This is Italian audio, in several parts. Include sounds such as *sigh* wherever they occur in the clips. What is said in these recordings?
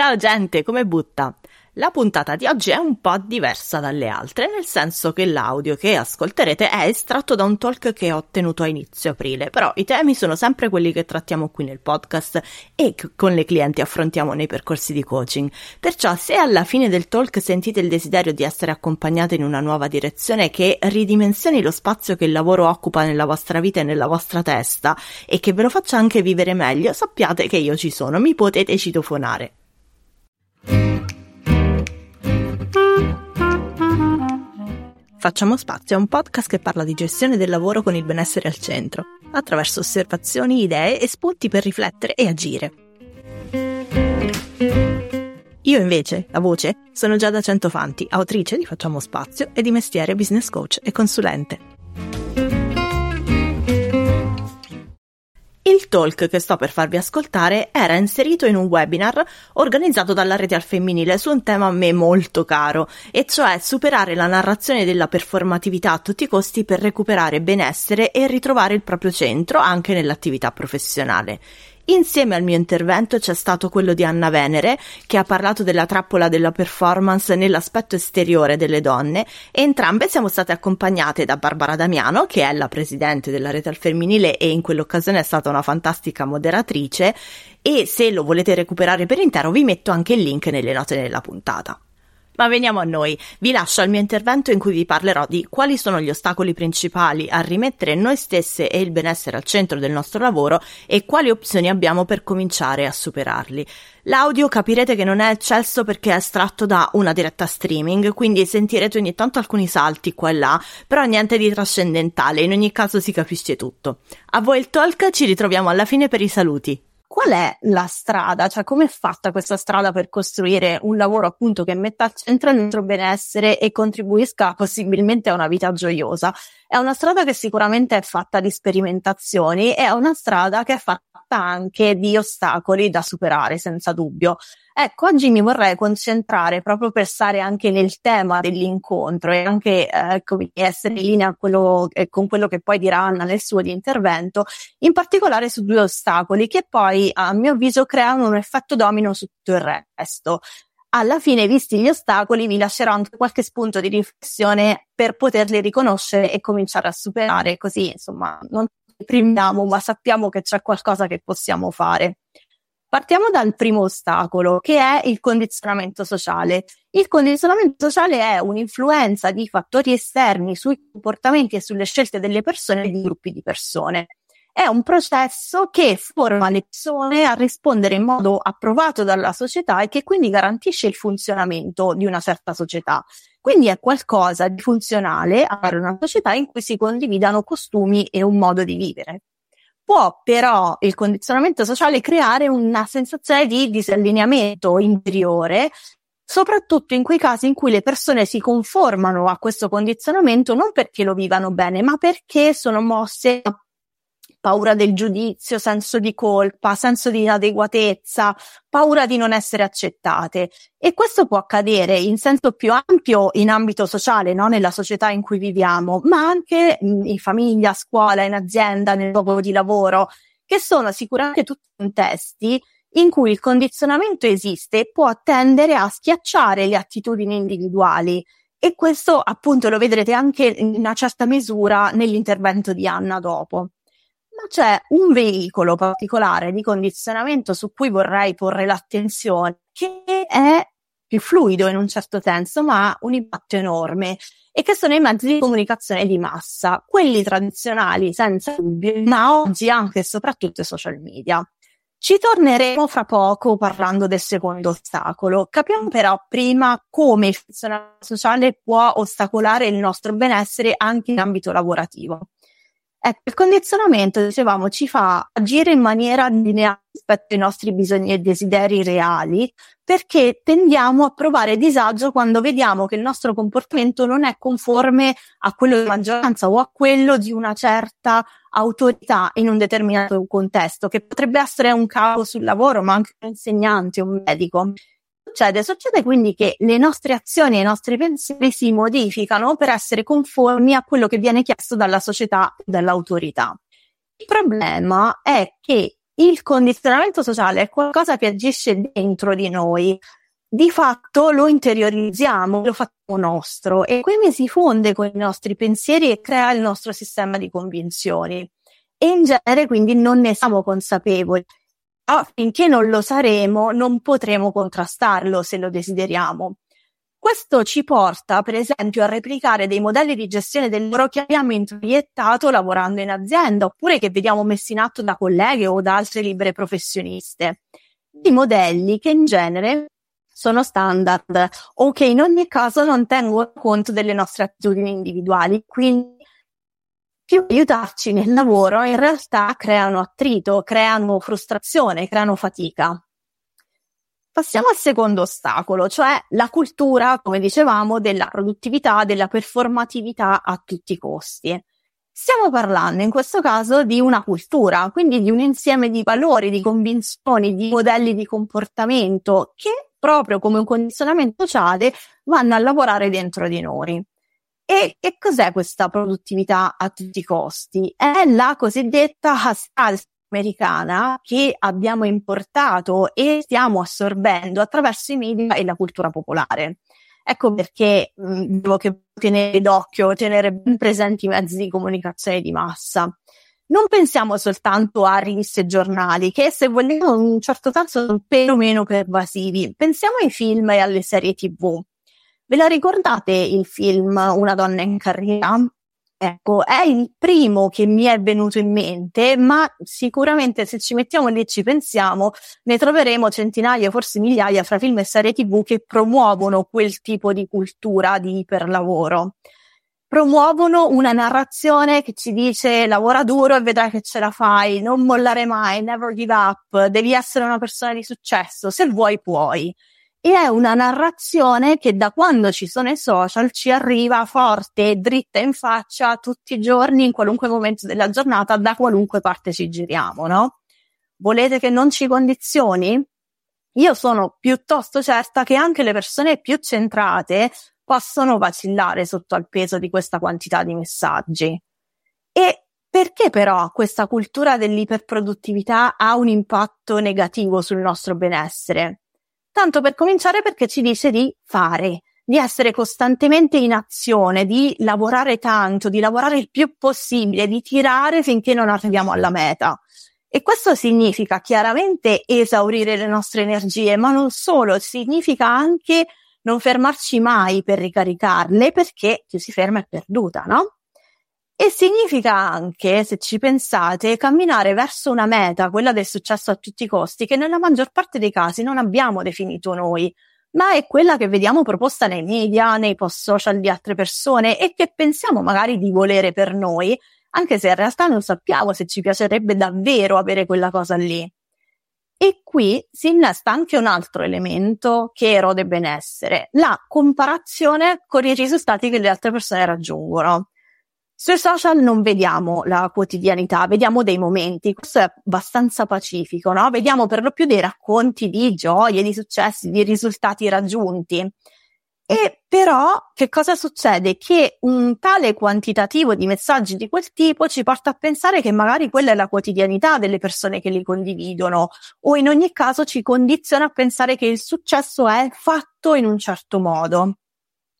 Ciao gente, come butta? La puntata di oggi è un po' diversa dalle altre, nel senso che l'audio che ascolterete è estratto da un talk che ho tenuto a inizio aprile, però i temi sono sempre quelli che trattiamo qui nel podcast e che con le clienti affrontiamo nei percorsi di coaching. Perciò se alla fine del talk sentite il desiderio di essere accompagnate in una nuova direzione che ridimensioni lo spazio che il lavoro occupa nella vostra vita e nella vostra testa e che ve lo faccia anche vivere meglio, sappiate che io ci sono, mi potete citofonare. Facciamo spazio è un podcast che parla di gestione del lavoro con il benessere al centro, attraverso osservazioni, idee e spunti per riflettere e agire. Io invece, la voce, sono Giada Centofanti, autrice di Facciamo Spazio e di mestiere business coach e consulente. Il talk che sto per farvi ascoltare era inserito in un webinar organizzato dalla rete al femminile su un tema a me molto caro, e cioè superare la narrazione della performatività a tutti i costi per recuperare benessere e ritrovare il proprio centro anche nell'attività professionale. Insieme al mio intervento c'è stato quello di Anna Venere, che ha parlato della trappola della performance nell'aspetto esteriore delle donne, e entrambe siamo state accompagnate da Barbara Damiano, che è la presidente della rete al femminile e in quell'occasione è stata una fantastica moderatrice, e se lo volete recuperare per intero vi metto anche il link nelle note della puntata. Ma veniamo a noi. Vi lascio al mio intervento in cui vi parlerò di quali sono gli ostacoli principali a rimettere noi stesse e il benessere al centro del nostro lavoro e quali opzioni abbiamo per cominciare a superarli. L'audio capirete che non è eccesso perché è estratto da una diretta streaming, quindi sentirete ogni tanto alcuni salti qua e là, però niente di trascendentale, in ogni caso si capisce tutto. A voi il talk, ci ritroviamo alla fine per i saluti qual è la strada, cioè come è fatta questa strada per costruire un lavoro appunto che metta al centro il nostro benessere e contribuisca possibilmente a una vita gioiosa. È una strada che sicuramente è fatta di sperimentazioni, è una strada che è fatta anche di ostacoli da superare, senza dubbio. Ecco, oggi mi vorrei concentrare proprio per stare anche nel tema dell'incontro e anche eh, ecco, essere in linea quello, eh, con quello che poi dirà Anna nel suo intervento, in particolare su due ostacoli che poi, a mio avviso, creano un effetto domino su tutto il resto alla fine, visti gli ostacoli, vi lascerò anche qualche spunto di riflessione per poterli riconoscere e cominciare a superare, così insomma non deprimiamo, ma sappiamo che c'è qualcosa che possiamo fare. Partiamo dal primo ostacolo, che è il condizionamento sociale. Il condizionamento sociale è un'influenza di fattori esterni sui comportamenti e sulle scelte delle persone e di gruppi di persone. È un processo che forma le persone a rispondere in modo approvato dalla società e che quindi garantisce il funzionamento di una certa società. Quindi è qualcosa di funzionale avere una società in cui si condividano costumi e un modo di vivere. Può però il condizionamento sociale creare una sensazione di disallineamento interiore soprattutto in quei casi in cui le persone si conformano a questo condizionamento non perché lo vivano bene, ma perché sono mosse a paura del giudizio, senso di colpa, senso di inadeguatezza, paura di non essere accettate. E questo può accadere in senso più ampio in ambito sociale, no? nella società in cui viviamo, ma anche in famiglia, a scuola, in azienda, nel luogo di lavoro, che sono sicuramente tutti contesti in cui il condizionamento esiste e può tendere a schiacciare le attitudini individuali. E questo appunto lo vedrete anche in una certa misura nell'intervento di Anna dopo ma c'è un veicolo particolare di condizionamento su cui vorrei porre l'attenzione, che è più fluido in un certo senso, ma ha un impatto enorme, e che sono i mezzi di comunicazione di massa, quelli tradizionali senza dubbio, ma oggi anche e soprattutto i social media. Ci torneremo fra poco parlando del secondo ostacolo. Capiamo però prima come il funzionamento sociale può ostacolare il nostro benessere anche in ambito lavorativo. Ecco, il condizionamento, dicevamo, ci fa agire in maniera lineare rispetto ai nostri bisogni e desideri reali, perché tendiamo a provare disagio quando vediamo che il nostro comportamento non è conforme a quello di maggioranza o a quello di una certa autorità in un determinato contesto, che potrebbe essere un capo sul lavoro, ma anche un insegnante, un medico succede? Succede quindi che le nostre azioni e i nostri pensieri si modificano per essere conformi a quello che viene chiesto dalla società dall'autorità. Il problema è che il condizionamento sociale è qualcosa che agisce dentro di noi. Di fatto lo interiorizziamo, lo facciamo nostro e quindi si fonde con i nostri pensieri e crea il nostro sistema di convinzioni. E in genere quindi non ne siamo consapevoli. Ah, finché non lo saremo, non potremo contrastarlo se lo desideriamo. Questo ci porta, per esempio, a replicare dei modelli di gestione del lavoro che abbiamo introiettato lavorando in azienda, oppure che vediamo messi in atto da colleghe o da altre libere professioniste. Di modelli che in genere sono standard o che in ogni caso non tengono conto delle nostre attitudini individuali. Quindi più aiutarci nel lavoro in realtà creano attrito, creano frustrazione, creano fatica. Passiamo al secondo ostacolo, cioè la cultura, come dicevamo, della produttività, della performatività a tutti i costi. Stiamo parlando in questo caso di una cultura, quindi di un insieme di valori, di convinzioni, di modelli di comportamento che proprio come un condizionamento sociale vanno a lavorare dentro di noi. E che cos'è questa produttività a tutti i costi? È la cosiddetta hustle americana che abbiamo importato e stiamo assorbendo attraverso i media e la cultura popolare. Ecco perché mh, devo tenere d'occhio, tenere ben presenti i mezzi di comunicazione di massa. Non pensiamo soltanto a riviste e giornali, che se vogliamo in un certo senso sono un pelo meno pervasivi. Pensiamo ai film e alle serie tv. Ve la ricordate il film Una donna in carriera? Ecco, è il primo che mi è venuto in mente, ma sicuramente se ci mettiamo lì e ci pensiamo, ne troveremo centinaia, forse migliaia fra film e serie TV che promuovono quel tipo di cultura di iperlavoro. Promuovono una narrazione che ci dice lavora duro e vedrai che ce la fai, non mollare mai, never give up, devi essere una persona di successo, se vuoi puoi e è una narrazione che da quando ci sono i social ci arriva forte dritta in faccia tutti i giorni, in qualunque momento della giornata, da qualunque parte ci giriamo, no? Volete che non ci condizioni? Io sono piuttosto certa che anche le persone più centrate possono vacillare sotto al peso di questa quantità di messaggi. E perché però questa cultura dell'iperproduttività ha un impatto negativo sul nostro benessere? Tanto per cominciare perché ci dice di fare, di essere costantemente in azione, di lavorare tanto, di lavorare il più possibile, di tirare finché non arriviamo alla meta. E questo significa chiaramente esaurire le nostre energie, ma non solo, significa anche non fermarci mai per ricaricarle perché chi si ferma è perduta, no? E significa anche, se ci pensate, camminare verso una meta, quella del successo a tutti i costi, che nella maggior parte dei casi non abbiamo definito noi, ma è quella che vediamo proposta nei media, nei post social di altre persone e che pensiamo magari di volere per noi, anche se in realtà non sappiamo se ci piacerebbe davvero avere quella cosa lì. E qui si innesta anche un altro elemento che erode benessere, la comparazione con i risultati che le altre persone raggiungono. Sui social non vediamo la quotidianità, vediamo dei momenti, questo è abbastanza pacifico, no? Vediamo per lo più dei racconti di gioie, di successi, di risultati raggiunti. E però che cosa succede? Che un tale quantitativo di messaggi di quel tipo ci porta a pensare che magari quella è la quotidianità delle persone che li condividono o in ogni caso ci condiziona a pensare che il successo è fatto in un certo modo.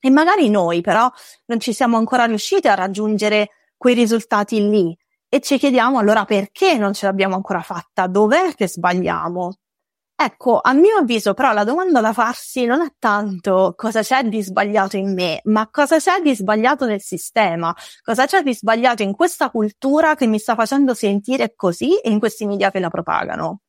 E magari noi però non ci siamo ancora riusciti a raggiungere quei risultati lì e ci chiediamo allora perché non ce l'abbiamo ancora fatta, dov'è che sbagliamo? Ecco, a mio avviso però la domanda da farsi non è tanto cosa c'è di sbagliato in me, ma cosa c'è di sbagliato nel sistema, cosa c'è di sbagliato in questa cultura che mi sta facendo sentire così e in questi media che la propagano.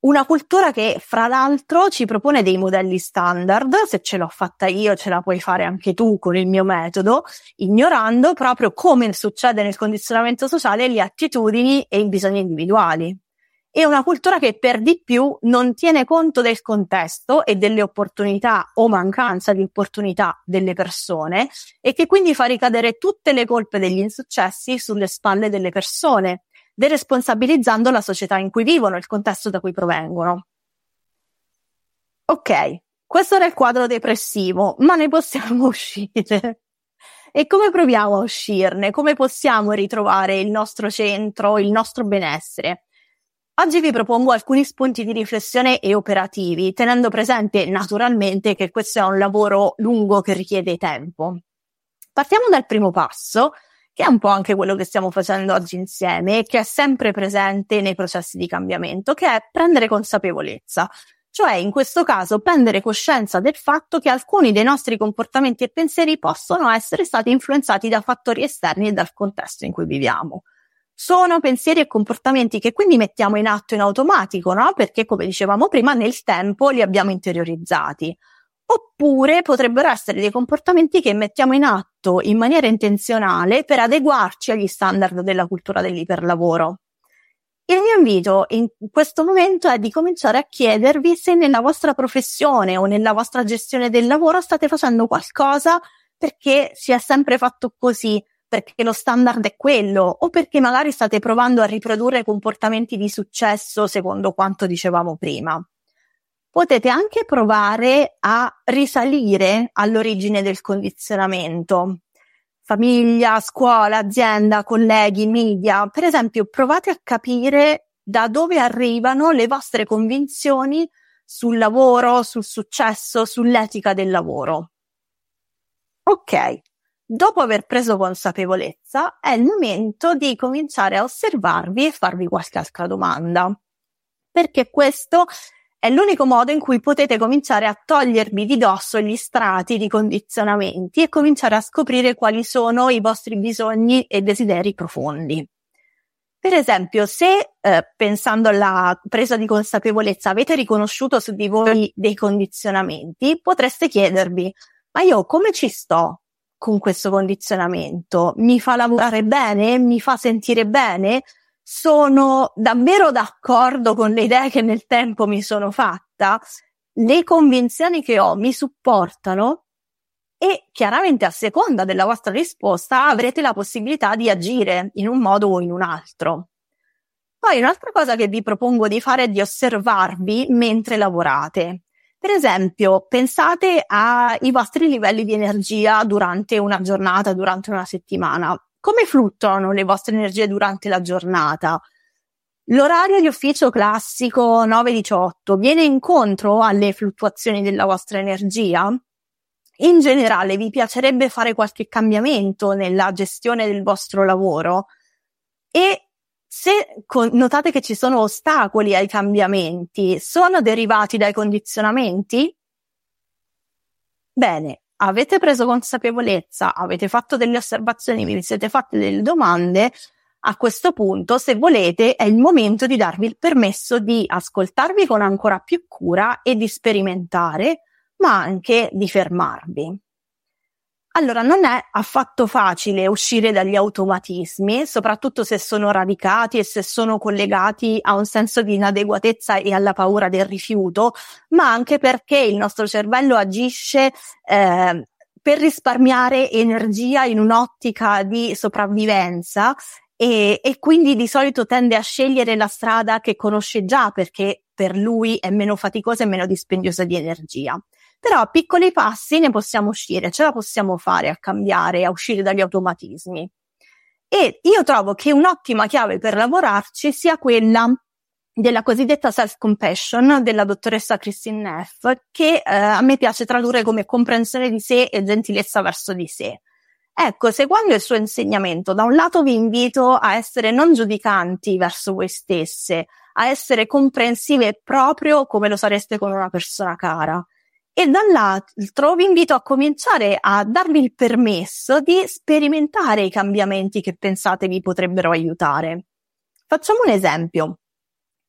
Una cultura che, fra l'altro, ci propone dei modelli standard, se ce l'ho fatta io, ce la puoi fare anche tu con il mio metodo, ignorando proprio come succede nel condizionamento sociale le attitudini e i bisogni individuali. E una cultura che per di più non tiene conto del contesto e delle opportunità o mancanza di opportunità delle persone e che quindi fa ricadere tutte le colpe degli insuccessi sulle spalle delle persone deresponsabilizzando la società in cui vivono, il contesto da cui provengono. Ok, questo era il quadro depressivo, ma ne possiamo *laughs* uscire. E come proviamo a uscirne? Come possiamo ritrovare il nostro centro, il nostro benessere? Oggi vi propongo alcuni spunti di riflessione e operativi, tenendo presente naturalmente che questo è un lavoro lungo che richiede tempo. Partiamo dal primo passo, che è un po' anche quello che stiamo facendo oggi insieme e che è sempre presente nei processi di cambiamento, che è prendere consapevolezza. Cioè, in questo caso, prendere coscienza del fatto che alcuni dei nostri comportamenti e pensieri possono essere stati influenzati da fattori esterni e dal contesto in cui viviamo sono pensieri e comportamenti che quindi mettiamo in atto in automatico, no? Perché come dicevamo prima, nel tempo li abbiamo interiorizzati. Oppure potrebbero essere dei comportamenti che mettiamo in atto in maniera intenzionale per adeguarci agli standard della cultura dell'iperlavoro. Il mio invito in questo momento è di cominciare a chiedervi se nella vostra professione o nella vostra gestione del lavoro state facendo qualcosa perché si è sempre fatto così, perché lo standard è quello o perché magari state provando a riprodurre comportamenti di successo secondo quanto dicevamo prima. Potete anche provare a risalire all'origine del condizionamento. Famiglia, scuola, azienda, colleghi, media. Per esempio, provate a capire da dove arrivano le vostre convinzioni sul lavoro, sul successo, sull'etica del lavoro. Ok, Dopo aver preso consapevolezza, è il momento di cominciare a osservarvi e farvi qualche altra domanda. Perché questo è l'unico modo in cui potete cominciare a togliervi di dosso gli strati di condizionamenti e cominciare a scoprire quali sono i vostri bisogni e desideri profondi. Per esempio, se eh, pensando alla presa di consapevolezza avete riconosciuto su di voi dei condizionamenti, potreste chiedervi, ma io come ci sto? con questo condizionamento? Mi fa lavorare bene? Mi fa sentire bene? Sono davvero d'accordo con le idee che nel tempo mi sono fatta? Le convinzioni che ho mi supportano? E chiaramente a seconda della vostra risposta avrete la possibilità di agire in un modo o in un altro. Poi un'altra cosa che vi propongo di fare è di osservarvi mentre lavorate. Per esempio, pensate ai vostri livelli di energia durante una giornata, durante una settimana. Come fluttuano le vostre energie durante la giornata? L'orario di ufficio classico 9-18 viene incontro alle fluttuazioni della vostra energia? In generale, vi piacerebbe fare qualche cambiamento nella gestione del vostro lavoro? E se notate che ci sono ostacoli ai cambiamenti, sono derivati dai condizionamenti? Bene, avete preso consapevolezza, avete fatto delle osservazioni, vi siete fatte delle domande, a questo punto, se volete, è il momento di darvi il permesso di ascoltarvi con ancora più cura e di sperimentare, ma anche di fermarvi. Allora, non è affatto facile uscire dagli automatismi, soprattutto se sono radicati e se sono collegati a un senso di inadeguatezza e alla paura del rifiuto, ma anche perché il nostro cervello agisce eh, per risparmiare energia in un'ottica di sopravvivenza e, e quindi di solito tende a scegliere la strada che conosce già perché per lui è meno faticosa e meno dispendiosa di energia. Però a piccoli passi ne possiamo uscire, ce la possiamo fare a cambiare, a uscire dagli automatismi. E io trovo che un'ottima chiave per lavorarci sia quella della cosiddetta self-compassion della dottoressa Christine Neff, che eh, a me piace tradurre come comprensione di sé e gentilezza verso di sé. Ecco, seguendo il suo insegnamento, da un lato vi invito a essere non giudicanti verso voi stesse, a essere comprensive proprio come lo sareste con una persona cara e dall'altro vi invito a cominciare a darvi il permesso di sperimentare i cambiamenti che pensate vi potrebbero aiutare. Facciamo un esempio.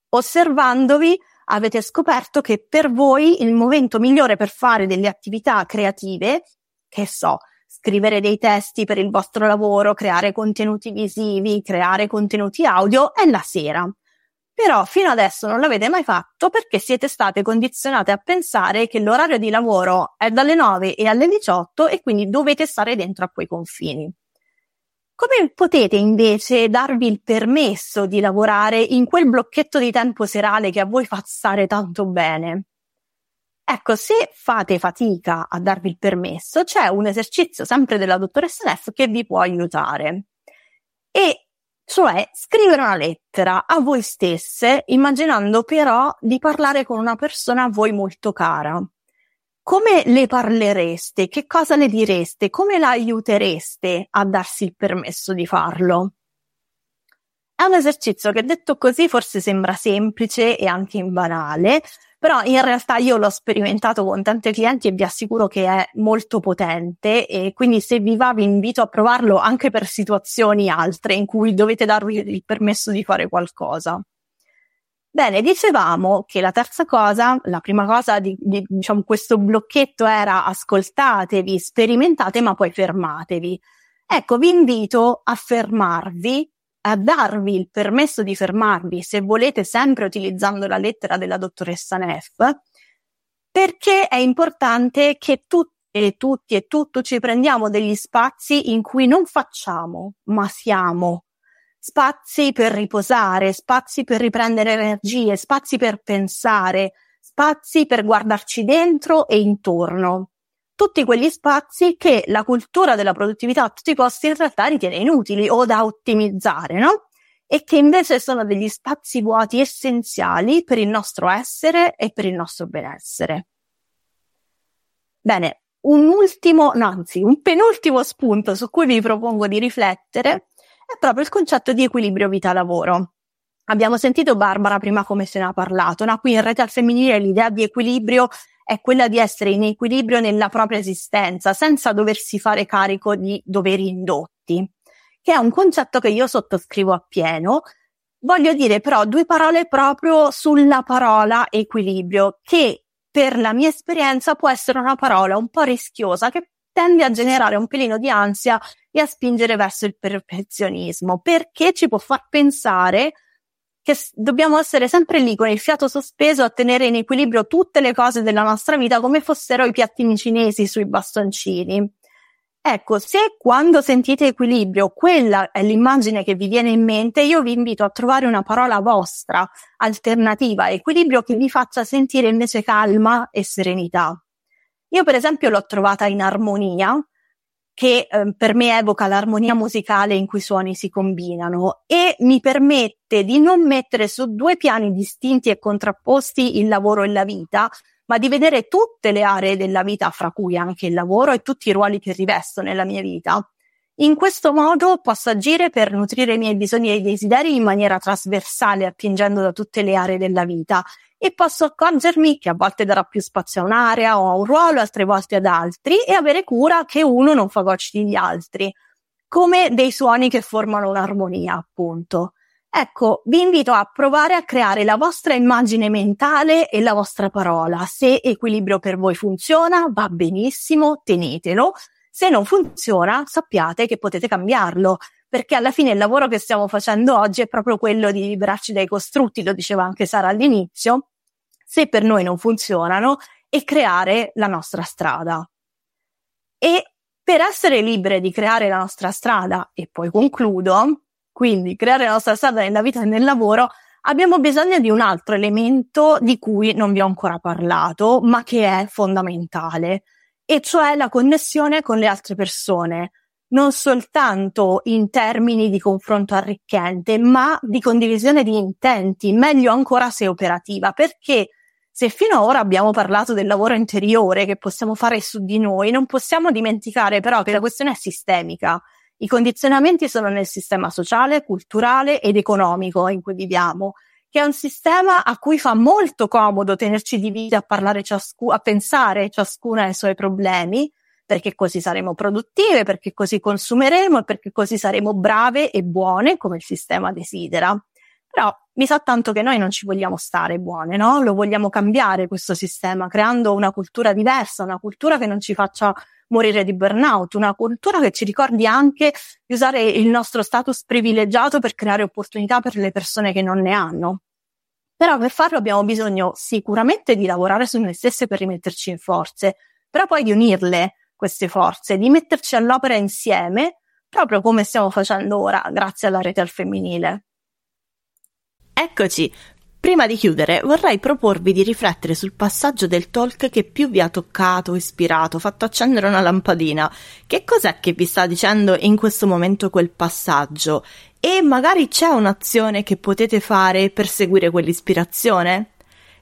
Osservandovi avete scoperto che per voi il momento migliore per fare delle attività creative, che so, scrivere dei testi per il vostro lavoro, creare contenuti visivi, creare contenuti audio, è la sera. Però fino adesso non l'avete mai fatto perché siete state condizionate a pensare che l'orario di lavoro è dalle 9 e alle 18 e quindi dovete stare dentro a quei confini. Come potete invece darvi il permesso di lavorare in quel blocchetto di tempo serale che a voi fa stare tanto bene? Ecco, se fate fatica a darvi il permesso, c'è un esercizio sempre della dottoressa Neff che vi può aiutare. E cioè scrivere una lettera a voi stesse, immaginando però di parlare con una persona a voi molto cara. Come le parlereste? Che cosa le direste? Come la aiutereste a darsi il permesso di farlo? È un esercizio che detto così forse sembra semplice e anche banale, però in realtà io l'ho sperimentato con tanti clienti e vi assicuro che è molto potente e quindi se vi va vi invito a provarlo anche per situazioni altre in cui dovete darvi il permesso di fare qualcosa. Bene, dicevamo che la terza cosa, la prima cosa di, di diciamo, questo blocchetto era ascoltatevi, sperimentate, ma poi fermatevi. Ecco, vi invito a fermarvi a darvi il permesso di fermarvi, se volete, sempre utilizzando la lettera della dottoressa Neff, perché è importante che tutti e tutti e tutto ci prendiamo degli spazi in cui non facciamo, ma siamo. Spazi per riposare, spazi per riprendere energie, spazi per pensare, spazi per guardarci dentro e intorno tutti quegli spazi che la cultura della produttività a tutti i costi in realtà ritiene inutili o da ottimizzare, no? E che invece sono degli spazi vuoti essenziali per il nostro essere e per il nostro benessere. Bene, un ultimo, no, anzi, un penultimo spunto su cui vi propongo di riflettere è proprio il concetto di equilibrio vita-lavoro. Abbiamo sentito Barbara prima come se ne ha parlato, no? Qui in rete al femminile l'idea di equilibrio è quella di essere in equilibrio nella propria esistenza, senza doversi fare carico di doveri indotti, che è un concetto che io sottoscrivo appieno. Voglio dire però due parole proprio sulla parola equilibrio, che per la mia esperienza può essere una parola un po' rischiosa che tende a generare un pelino di ansia e a spingere verso il perfezionismo, perché ci può far pensare che dobbiamo essere sempre lì con il fiato sospeso a tenere in equilibrio tutte le cose della nostra vita come fossero i piattini cinesi sui bastoncini. Ecco, se quando sentite equilibrio quella è l'immagine che vi viene in mente, io vi invito a trovare una parola vostra alternativa equilibrio che vi faccia sentire invece calma e serenità. Io per esempio l'ho trovata in armonia, che eh, per me evoca l'armonia musicale in cui i suoni si combinano e mi permette di non mettere su due piani distinti e contrapposti il lavoro e la vita, ma di vedere tutte le aree della vita, fra cui anche il lavoro e tutti i ruoli che rivesto nella mia vita. In questo modo posso agire per nutrire i miei bisogni e i desideri in maniera trasversale, attingendo da tutte le aree della vita e posso accorgermi che a volte darò più spazio a un'area o a un ruolo, altre volte ad altri e avere cura che uno non fagociti gli altri, come dei suoni che formano un'armonia, appunto. Ecco, vi invito a provare a creare la vostra immagine mentale e la vostra parola. Se equilibrio per voi funziona, va benissimo, tenetelo. Se non funziona, sappiate che potete cambiarlo perché alla fine il lavoro che stiamo facendo oggi è proprio quello di liberarci dai costrutti, lo diceva anche Sara all'inizio, se per noi non funzionano, e creare la nostra strada. E per essere libere di creare la nostra strada, e poi concludo, quindi creare la nostra strada nella vita e nel lavoro, abbiamo bisogno di un altro elemento di cui non vi ho ancora parlato, ma che è fondamentale, e cioè la connessione con le altre persone, non soltanto in termini di confronto arricchente, ma di condivisione di intenti, meglio ancora se operativa, perché se fino ad ora abbiamo parlato del lavoro interiore che possiamo fare su di noi, non possiamo dimenticare però che la questione è sistemica. I condizionamenti sono nel sistema sociale, culturale ed economico in cui viviamo, che è un sistema a cui fa molto comodo tenerci divisi a parlare ciascuno, a pensare ciascuna ai suoi problemi, perché così saremo produttive, perché così consumeremo e perché così saremo brave e buone come il sistema desidera. Però mi sa tanto che noi non ci vogliamo stare buone, no? Lo vogliamo cambiare questo sistema, creando una cultura diversa, una cultura che non ci faccia morire di burnout, una cultura che ci ricordi anche di usare il nostro status privilegiato per creare opportunità per le persone che non ne hanno. Però per farlo abbiamo bisogno sicuramente di lavorare su noi stesse per rimetterci in forze, però poi di unirle queste forze, di metterci all'opera insieme, proprio come stiamo facendo ora, grazie alla rete al femminile. Eccoci. Prima di chiudere, vorrei proporvi di riflettere sul passaggio del talk che più vi ha toccato, ispirato, fatto accendere una lampadina. Che cos'è che vi sta dicendo in questo momento quel passaggio? E magari c'è un'azione che potete fare per seguire quell'ispirazione?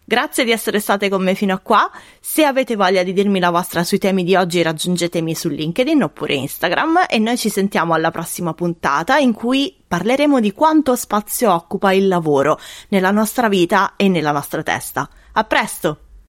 Grazie di essere state con me fino a qua. Se avete voglia di dirmi la vostra sui temi di oggi, raggiungetemi su LinkedIn oppure Instagram e noi ci sentiamo alla prossima puntata in cui parleremo di quanto spazio occupa il lavoro nella nostra vita e nella nostra testa. A presto!